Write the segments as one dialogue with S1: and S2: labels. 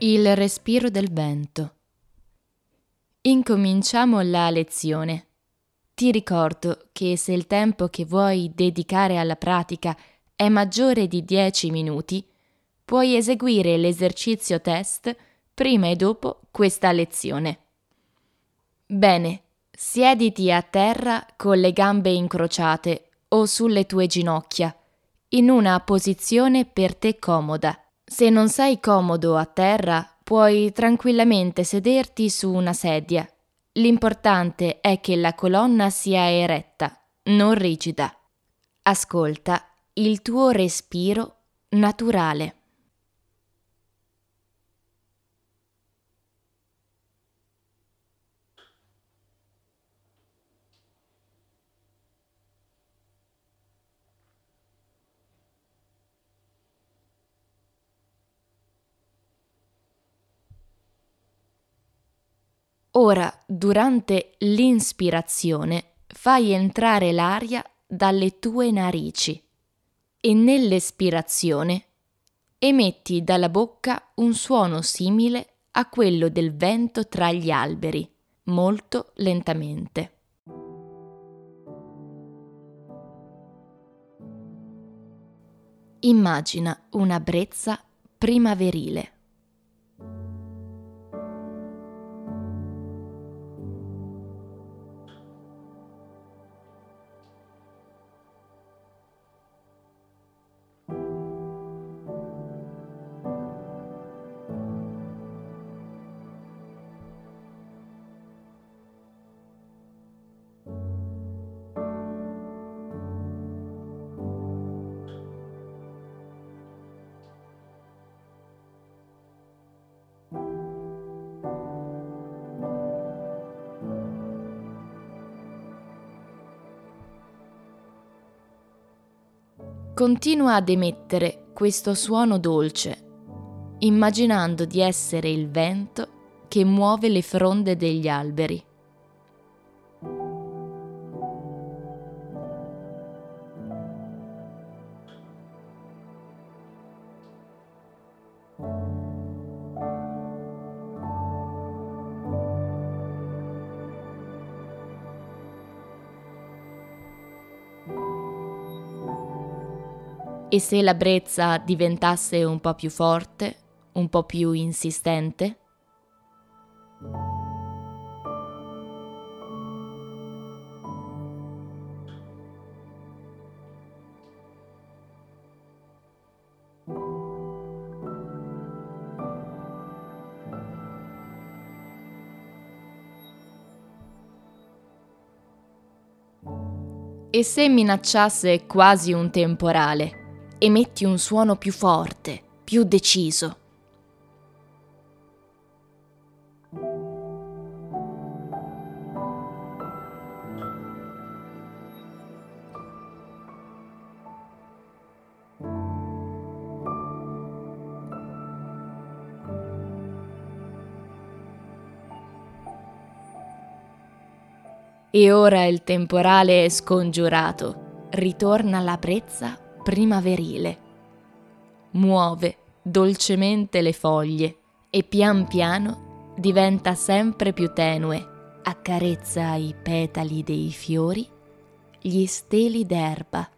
S1: Il respiro del vento. Incominciamo la lezione. Ti ricordo che se il tempo che vuoi dedicare alla pratica è maggiore di 10 minuti, puoi eseguire l'esercizio test prima e dopo questa lezione. Bene, siediti a terra con le gambe incrociate o sulle tue ginocchia, in una posizione per te comoda. Se non sei comodo a terra, puoi tranquillamente sederti su una sedia. L'importante è che la colonna sia eretta, non rigida. Ascolta il tuo respiro naturale. Ora, durante l'inspirazione, fai entrare l'aria dalle tue narici e nell'espirazione emetti dalla bocca un suono simile a quello del vento tra gli alberi, molto lentamente. Immagina una brezza primaverile. Continua ad emettere questo suono dolce, immaginando di essere il vento che muove le fronde degli alberi. E se la brezza diventasse un po' più forte, un po' più insistente? E se minacciasse quasi un temporale? Emetti un suono più forte, più deciso. E ora il temporale è scongiurato, ritorna la brezza primaverile. Muove dolcemente le foglie e pian piano diventa sempre più tenue, accarezza i petali dei fiori, gli steli d'erba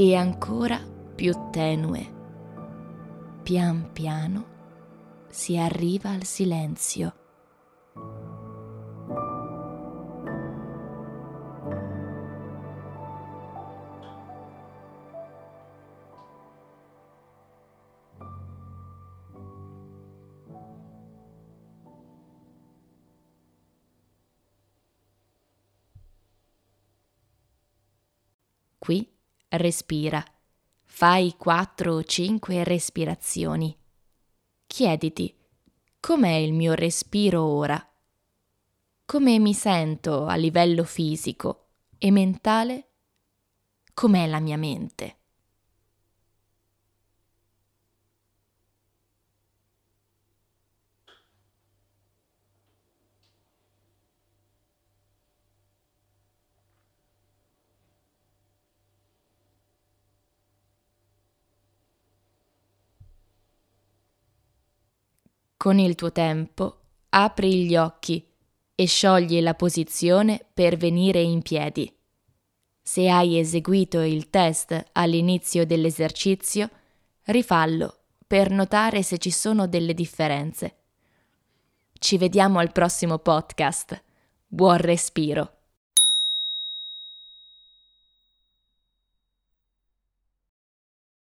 S1: e ancora più tenue, pian piano si arriva al silenzio. Qui respira. Fai quattro o cinque respirazioni. Chiediti, com'è il mio respiro ora? Come mi sento a livello fisico e mentale? Com'è la mia mente? Con il tuo tempo apri gli occhi e sciogli la posizione per venire in piedi. Se hai eseguito il test all'inizio dell'esercizio, rifallo per notare se ci sono delle differenze. Ci vediamo al prossimo podcast. Buon respiro.